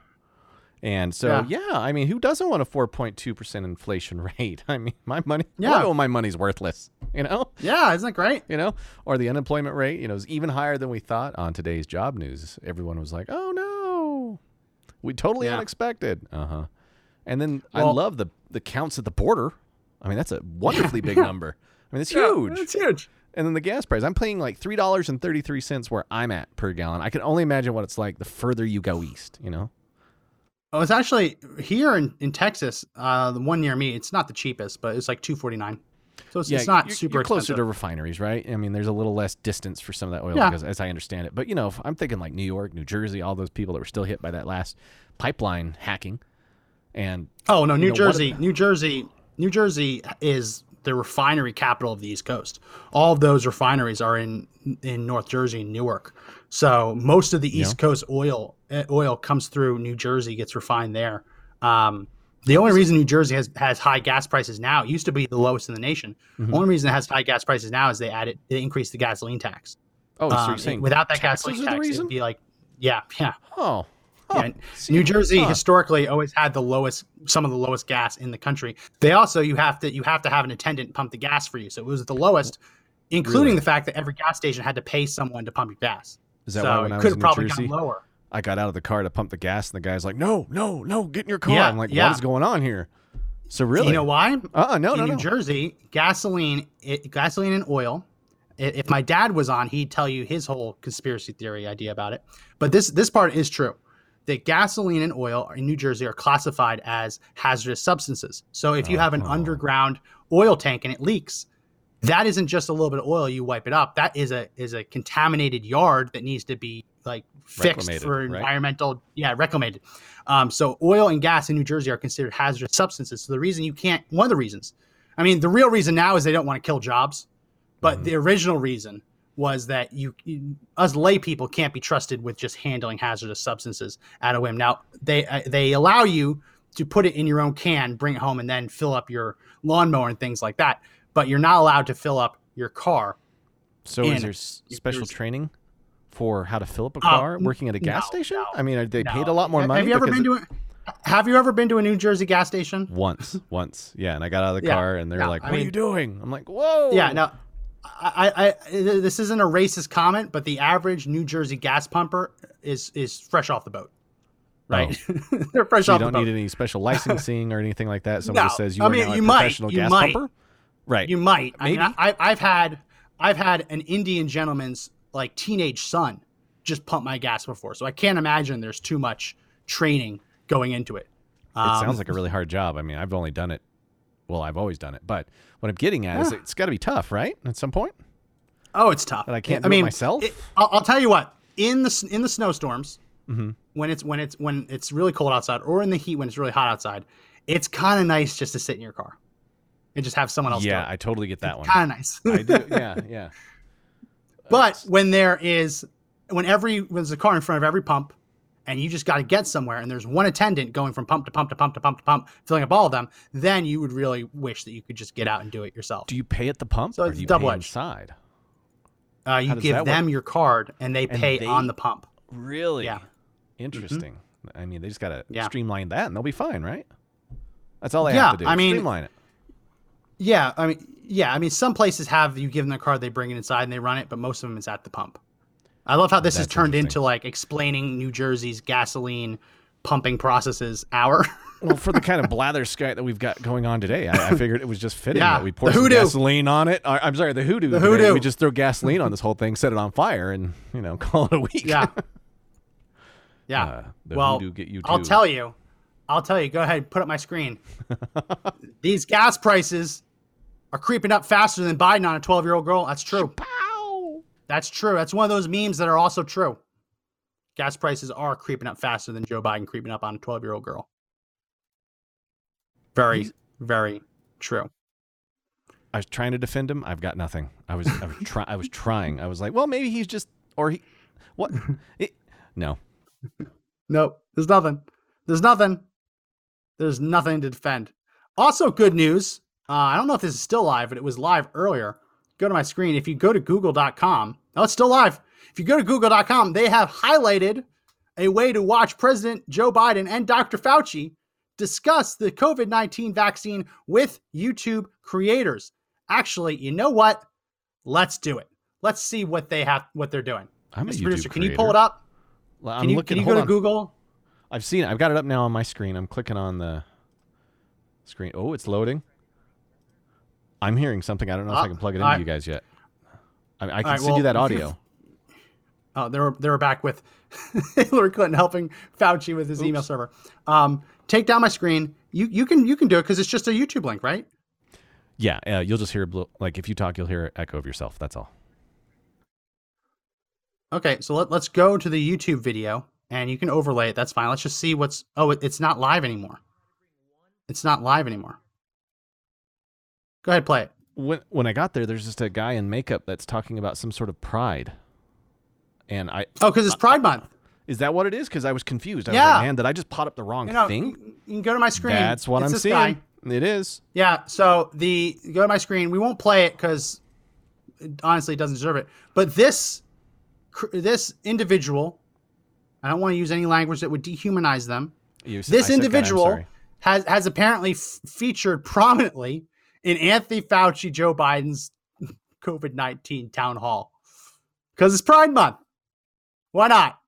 And so, Yeah. yeah. I mean, who doesn't want a 4.2% inflation rate? I mean, my money, Yeah. yeah. my money's worthless, you know? Yeah, isn't that great? You know, or the unemployment rate, you know, is even higher than we thought on today's job news. Everyone was like, "Oh no, we totally Yeah. unexpected." Uh huh. And then I love the the counts at the border. I mean, that's a wonderfully big number. I mean, it's huge. It's huge. And then the gas price, I'm paying like three dollars and thirty three cents where I'm at per gallon. I can only imagine what it's like the further you go east. You know. Oh, it's actually here in, in Texas, uh, the one near me, it's not the cheapest, but it's like 249 So it's, it's not you're, super you're closer expensive. to refineries, right? I mean, there's a little less distance for some of that oil, Yeah. because, as I understand it. But you know, if I'm thinking like New York, New Jersey, all those people that were still hit by that last pipeline hacking, and Oh no, New know, Jersey, if- New Jersey, New Jersey is the refinery capital of the East Coast. All of those refineries are in in North Jersey, and Newark. So most of the East Coast oil oil comes through New Jersey, gets refined there. Um, the only reason New Jersey has, has high gas prices now it used to be the lowest in the nation. Mhm. Only reason it has high gas prices now is they added they increased the gasoline tax. oh, so Um, you're saying without that gasoline tax, it'd be like yeah, yeah. Oh, oh, see, New Jersey huh. historically always had the lowest, some of the lowest gas in the country. They also you have to you have to have an attendant pump the gas for you, so it was the lowest, including Really? the fact that every gas station had to pay someone to pump your gas. Is that so why when it I could was have in New probably Jersey, gone lower. I got out of the car to pump the gas, and the guy's like, "No, no, no, get in your car." Yeah, I'm like, yeah. "What is going on here?" So really, You know why? uh, no, in no, New no. Jersey, gasoline, it, gasoline and oil. If my dad was on, he'd tell you his whole conspiracy theory idea about it. But this this part is true. That gasoline and oil in New Jersey are classified as hazardous substances. So if you have an Uh-huh. underground oil tank and it leaks, that isn't just a little bit of oil you wipe it up. That is a is a contaminated yard that needs to be like fixed for right? environmental yeah reclamated. Um, so oil and gas in New Jersey are considered hazardous substances. So the reason you can't one of the reasons, I mean, the real reason now is they don't want to kill jobs, but Mhm. the original reason was that you, you us lay people can't be trusted with just handling hazardous substances at a whim. Now they uh, they allow you to put it in your own can, bring it home, and then fill up your lawnmower and things like that. But you're not allowed to fill up your car. So is there special training for how to fill up a Uh, car n- working at a gas no, station? no, I mean, are they paid a lot more money? Have you ever been to a, Have you ever been to a New Jersey gas station? once, once, yeah. And I got out of the Yeah, car, and they're like, I "What are you doing?" I'm like, "Whoa!" Yeah, no. I, I, this isn't a racist comment, but the average New Jersey gas pumper is is fresh off the boat, right? They're fresh So you off the don't need any special licensing or anything like that. Somebody No, says you I are mean, now you a might, professional you gas might. pumper, right? You might. I mean, I, I've had I've had an Indian gentleman's like teenage son just pump my gas before, so I can't imagine there's too much training going into it. it Um, sounds like a really hard job. I mean, I've only done it. Well, I've always done it, but what I'm getting at is it's got to be tough, right? At some point, Oh, it's tough. But I can't I do it mean, myself? it- I'll, I'll tell you what. In the in the snowstorms, hmm when it's when it's when it's really cold outside, or in the heat when it's really hot outside, it's kind of nice just to sit in your car and just have someone else. yeah, I totally get that one. kind of nice. I do. Yeah, yeah. But when there is, when every when there's a car in front of every pump, and you just got to get somewhere, and there's one attendant going from pump to pump to pump to pump to pump, filling up all of them, then you would really wish that you could just get out and do it yourself. Do you pay at the pump So it's do you pay double-edged. inside? Uh, you give them your card, and they And pay they- on the pump. Really? Yeah. Mm-hmm. Interesting. I mean, they just got to Yeah. streamline that and they'll be fine, right? That's all they Yeah, have to do. I mean- streamline it. Yeah, I mean, yeah, I mean, some places have you give them the card, they bring it inside and they run it, but most of them is at the pump. I love how this is turned into like explaining New Jersey's gasoline pumping processes hour. Well, for the kind of blatherskite that we've got going on today, I, I figured it was just fitting Yeah, that we pour some gasoline on it. Uh, I'm sorry, the hoodoo. The today. hoodoo. We just throw gasoline on this whole thing, set it on fire, and you know, call it a week. yeah, yeah. Uh, well, get you I'll tell you. I'll tell you. Go ahead, put up my screen. These gas prices are creeping up faster than Biden on a 12 year old girl. That's true. Pow! That's true. That's one of those memes that are also true. Gas prices are creeping up faster than Joe Biden creeping up on a 12 year old girl. Very, He's- very true. I was trying to defend him. I've got nothing. I was, I was trying. I was trying. I was like, well, maybe he's just, or he, what? It, no, Nope. There's nothing. There's nothing. There's nothing to defend. Also, good news. Uh, I don't know if this is still live, but it was live earlier. Go to my screen. If you go to google.com, oh, it's still live. If you go to google.com, they have highlighted a way to watch President Joe Biden and Dr. Fauci discuss the COVID 19 vaccine with YouTube creators. Actually, you know what? Let's do it. Let's see what they have, what they're doing. I'm a Mr. YouTube Producer, can you pull it up? Well, I'm Can you, looking. can you go to. Google? I've seen it. I've got it up now on my screen. I'm clicking on the screen. Oh, it's loading. I'm hearing something. I don't know if I can plug it into alright. you guys yet. I, mean, I can Alright, send well, you that audio. Oh, they were they were back with Hillary Clinton helping Fauci with his email server. Um, take down my screen. You you can you can do it because it's just a YouTube link, right? Yeah, uh, you'll just hear like if you talk, you'll hear an echo of yourself. That's all. Okay, so let, let's go to the YouTube video and you can overlay it. That's fine. Let's just see what's. Oh, it, it's not live anymore. It's not live anymore. Go ahead, play it. When when I got there, there's just a guy in makeup that's talking about some sort of pride, and I Oh, because it's Pride Month. is that what it is? Because I was confused. I was Yeah. like, man, did I just pot up the wrong You know, thing? you, can go to my screen. That's what It's I'm seeing. guy. It is. Yeah. So the go to my screen. We won't play it because honestly, it doesn't deserve it. But this this individual, I don't want to use any language that would dehumanize them. You This I said guy, I'm individual has has apparently f- featured prominently in Anthony Fauci, Joe Biden's COVID nineteen town hall because it's Pride Month. Why not?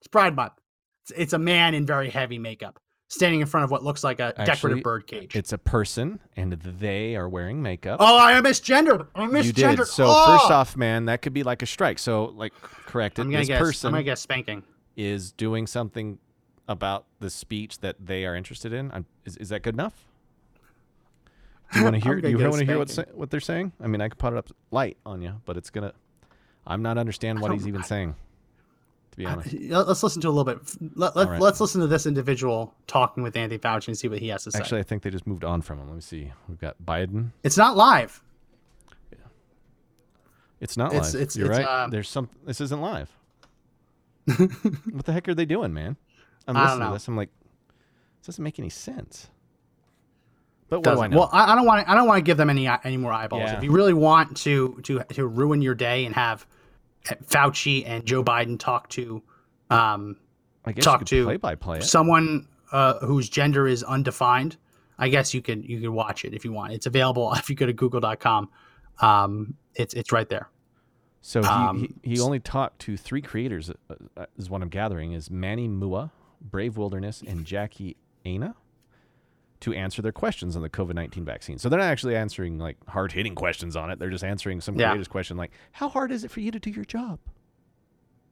It's Pride Month. It's, it's a man in very heavy makeup standing in front of what looks like a Actually, decorative bird cage. It's a person, and they are wearing makeup. Oh, I am misgendered. I misgendered. you did. So oh! first off, man, that could be like a strike. So like, correct. I'm gonna This guess. person I'm gonna guess spanking. is doing something about the speech that they are interested in. I'm, is, is that good enough? Do you want to hear? Do you want to hear what say, what they're saying? I mean, I could put it up light on you, but it's gonna. I'm not understand what he's even saying. To be honest, Let- Let's listen to a little bit. Let, let, right. Let's listen to this individual talking with Anthony Fauci and see what he has to say. actually, I think they just moved on from him. Let me see. We've got Biden. it's not live. It's not It's- live. it's- You're it's, right. um, There's some. This isn't live. what the heck are they doing, man? I'm I listening to this. I'm like, this doesn't make any sense. But what Doesn't. do I know? Well, I, don't want. I don't want to give them any any more eyeballs. Yeah. If you really want to to to ruin your day and have Fauci and Joe Biden talk to um, I guess talk to play by play someone uh, whose gender is undefined, I guess you could you could watch it if you want. It's available if you go to Google.com. Um, it's it's right there. So he, Um, he, he only talked to three creators, uh, uh, is what I'm gathering, is Manny MUA, Brave Wilderness, and Jackie Aina to answer their questions on the COVID 19 vaccine. So they're not actually answering like hard hitting questions on it. They're just answering some Yeah. creators question like, how hard is it for you to do your job?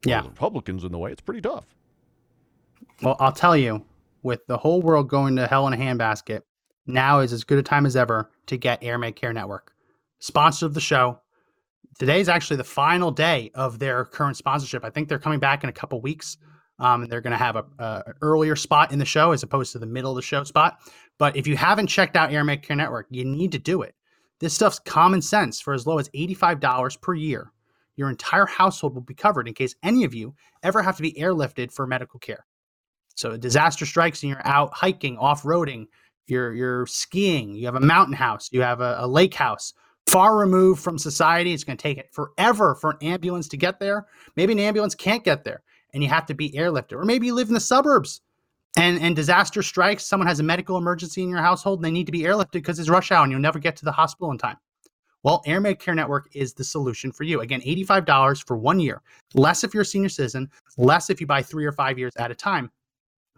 Yeah. Well, Republicans in the way, it's pretty tough. Well, I'll tell you, with the whole world going to hell in a handbasket, now is as good a time as ever to get AirMedCare Network. Sponsor of the show. Today is actually the final day of their current sponsorship. I think they're coming back in a couple weeks. Um, and they're going to have a, a earlier spot in the show as opposed to the middle of the show spot. But if you haven't checked out AirMedCare Network, you need to do it. This stuff's common sense for as low as $85 per year. Your entire household will be covered in case any of you ever have to be airlifted for medical care. So a disaster strikes and you're out hiking, off-roading, you're you're skiing, you have a mountain house, you have a, a lake house, far removed from society. It's going to take it forever for an ambulance to get there. Maybe an ambulance can't get there and you have to be airlifted. Or maybe you live in the suburbs and and disaster strikes, someone has a medical emergency in your household and they need to be airlifted because it's rush hour and you'll never get to the hospital in time. Well, AirMedCare Network is the solution for you. Again, $85 for one year. Less if you're a senior citizen, less if you buy three or five years at a time.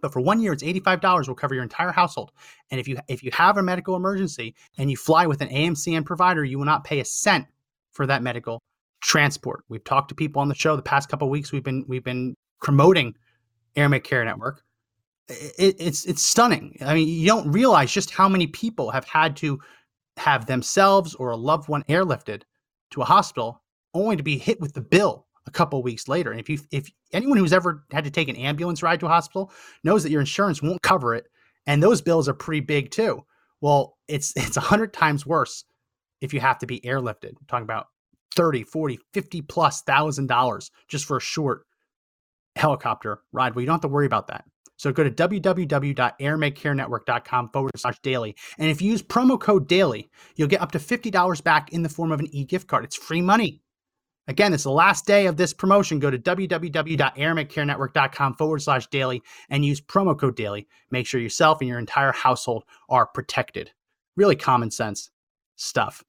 But for one year, it's $85 will cover your entire household. And if you if you have a medical emergency and you fly with an AMCN provider, you will not pay a cent for that medical transport. We've talked to people on the show the past couple weeks. We've been we've been promoting AirMedCare Network. It, it's it's stunning. I mean, you don't realize just how many people have had to have themselves or a loved one airlifted to a hospital only to be hit with the bill a couple weeks later. And if you if anyone who's ever had to take an ambulance ride to a hospital knows that your insurance won't cover it, and those bills are pretty big too. Well, it's it's a hundred times worse if you have to be airlifted. Talking about 30, 40, 50 plus thousand dollars just for a short helicopter ride. Well, you don't have to worry about that. So go to www.airmedcarenetwork.com forward slash daily. And if you use promo code daily, you'll get up to $50 back in the form of an e gift card. It's free money. Again, it's the last day of this promotion. Go to www.airmedcarenetwork.com forward slash daily and use promo code daily. Make sure yourself and your entire household are protected. Really common sense stuff.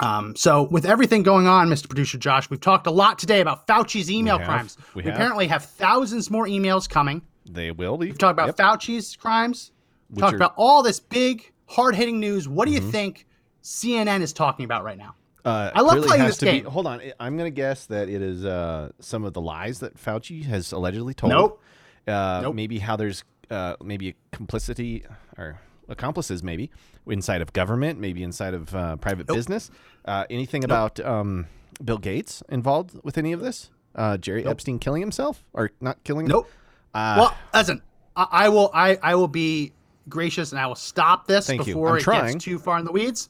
Um, so, with everything going on, Mr. Producer Josh, we've talked a lot today about Fauci's email have. crimes. We We, have. apparently have thousands more emails coming. They will be. We've talked about Yep. Fauci's crimes. We've Which talked are- about all this big, hard hitting news. What do you Mhm. think CNN is talking about right now? Uh, I love playing this to be- game. hold on, I'm going to guess that it is uh, some of the lies that Fauci has allegedly told. Nope. Uh, Nope. Maybe how there's uh, maybe a complicity or accomplices, maybe inside of government, maybe inside of uh, private Nope. business. Uh, anything about um, Bill Gates involved with any of this? Uh, Jerry Nope. Epstein killing himself or not killing? Nope. Uh, well, listen, I, I will. I, I will be gracious and I will stop this before it trying. gets too far in the weeds.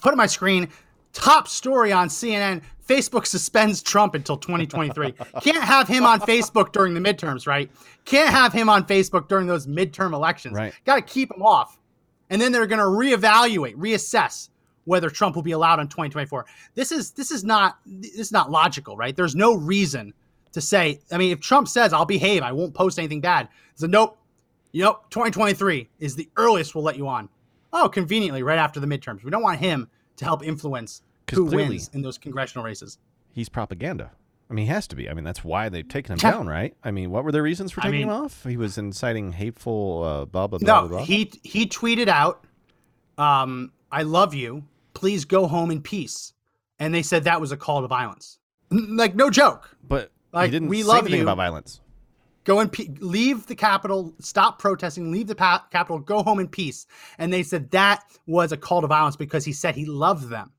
Put on my screen. Top story on CNN: Facebook suspends Trump until 2023. Can't have him on Facebook during the midterms, right? Can't have him on Facebook during those midterm elections. Right. Got to keep him off. And then they're going to reevaluate, reassess whether Trump will be allowed in 2024. This is this is not this is not logical, right? There's no reason to say. I mean, if Trump says I'll behave, I won't post anything bad. So nope, nope. 2023 is the earliest we'll let you on. Oh, conveniently, right after the midterms. We don't want him to help influence who clearly- wins in those congressional races. he's propaganda. I mean, he has to be. I mean, that's why they've taken him Yeah. down, right? I mean, what were their reasons for I taking mean- him off? He was inciting hateful uh, blah blah blah. No, blah, blah. he he tweeted out, um, "I love you. Please go home in peace." And they said that was a call to violence. N- Like no joke. But Like, he didn't we say love anything you. about violence. Go and pe- leave the Capitol, stop protesting, leave the pa- Capitol, go home in peace. And they said that was a call to violence because he said he loved them.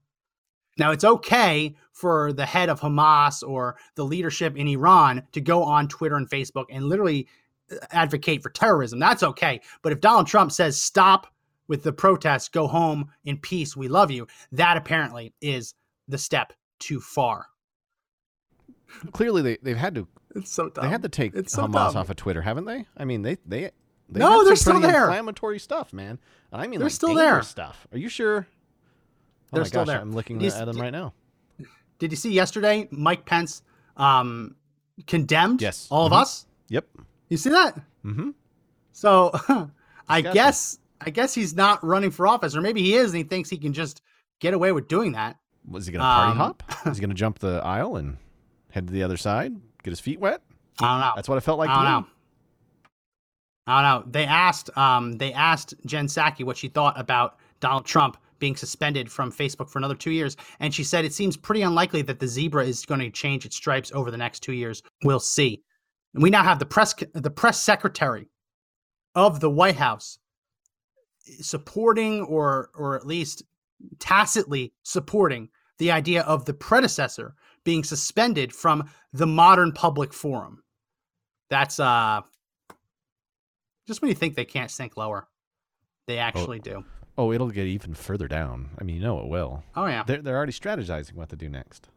Now, it's okay for the head of Hamas or the leadership in Iran to go on Twitter and Facebook and literally uh, advocate for terrorism. That's okay. But if Donald Trump says, stop with the protests, go home in peace, we love you, that apparently is the step too far. Clearly, they, they've had to It's so dumb. they had to take It's so Hamas dumb. off of Twitter, haven't they? I mean, they they they No, they're some still there. Inflammatory stuff, man. I mean, They're like still there. Stuff. Are you sure? Oh They're my still gosh, there. I'm looking at them right now. Did you see yesterday Mike Pence um, condemned Yes. all Mhm. of us? Yep. You see that? Mm-hmm. So I Disgusting. guess I guess he's not running for office, or maybe he is, and he thinks he can just get away with doing that. Was he gonna party Um, hop? Is he gonna jump the aisle and head to the other side, get his feet wet? I don't know. That's what it felt like I to don't me. know. I don't know. They asked um, they asked Jen Psaki what she thought about Donald Trump being suspended from Facebook for another two years, and she said it seems pretty unlikely that the zebra is going to change its stripes over the next two years. We'll see. And we now have the press the press secretary of the White House supporting or or at least tacitly supporting the idea of the predecessor being suspended from the modern public forum. That's uh just when you think they can't sink lower, they actually do. Oh, it'll get even further down. I mean, you know it will. Oh yeah. They're they're already strategizing what to do next.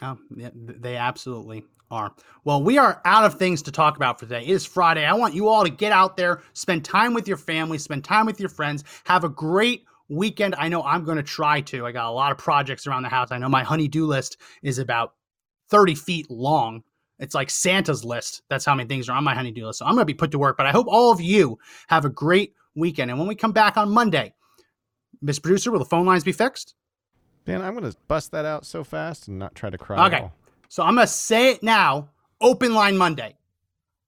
Oh, yeah, they absolutely are. Well, we are out of things to talk about for today. It is Friday. I want you all to get out there, spend time with your family, spend time with your friends, have a great weekend. I know I'm going to try to. I got a lot of projects around the house. I know my honey-do list is about 30 feet long. It's like Santa's list. That's how many things are on my honey-do list. So I'm going to be put to work. But I hope all of you have a great weekend. And when we come back on Monday, Miss Producer, will the phone lines be fixed? Dan, I'm gonna bust that out so fast and not try to cry. Okay. So I'm going to say it now. Open line Monday.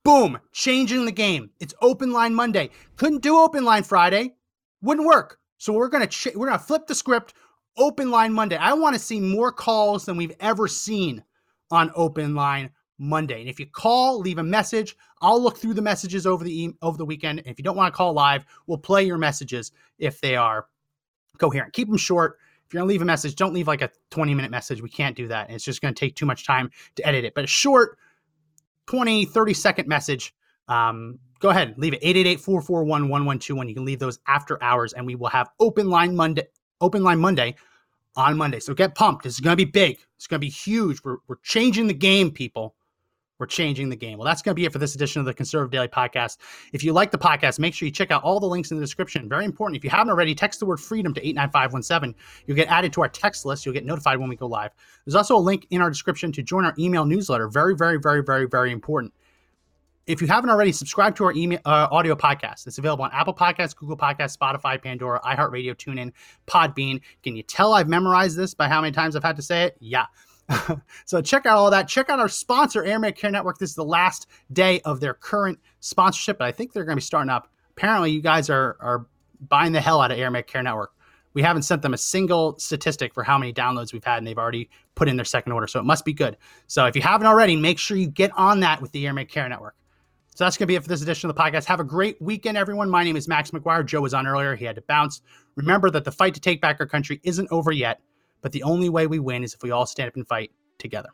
Boom. Changing the game. It's open line Monday. Couldn't do open line Friday. Wouldn't work. So we're going to ch- we're going to flip the script. Open line Monday. I want to see more calls than we've ever seen on open line Monday. And if you call, leave a message. I'll look through the messages over the over the weekend. And if you don't want to call live, we'll play your messages if they are coherent. Keep them short. If you're to leave a message, don't leave like a 20 minute message. We can't do that. It's just to take too much time to edit it. But a short 20, 30 second message, um, go ahead, leave it 888 441 1121. You can leave those after hours and we will have open line Monday, open line Monday on Monday. So get pumped. This is to be big. It's to be huge. We're, we're changing the game, people. We're changing the game. Well, that's going to be it for this edition of the Conservative Daily Podcast. If you like the podcast, make sure you check out all the links in the description. Very important. If you haven't already, text the word freedom to 89517. You'll get added to our text list. You'll get notified when we go live. There's also a link in our description to join our email newsletter. Very, very, very, very, very important. If you haven't already, subscribe to our email uh, audio podcast. It's available on Apple Podcasts, Google Podcasts, Spotify, Pandora, iHeartRadio, TuneIn, Podbean. Can you tell I've memorized this by how many times I've had to say it? Yeah. so check out all that. Check out our sponsor, Air Care Network. This is the last day of their current sponsorship, but I think they're going to be starting up. Apparently, you guys are are buying the hell out of Air Care Network. We haven't sent them a single statistic for how many downloads we've had, and they've already put in their second order, so it must be good. So if you haven't already, make sure you get on that with the Air Care Network. So that's going to be it for this edition of the podcast. Have a great weekend, everyone. My name is Max McGuire. Joe was on earlier. He had to bounce. Remember that the fight to take back our country isn't over yet, but the only way we win is if we all stand up and fight together.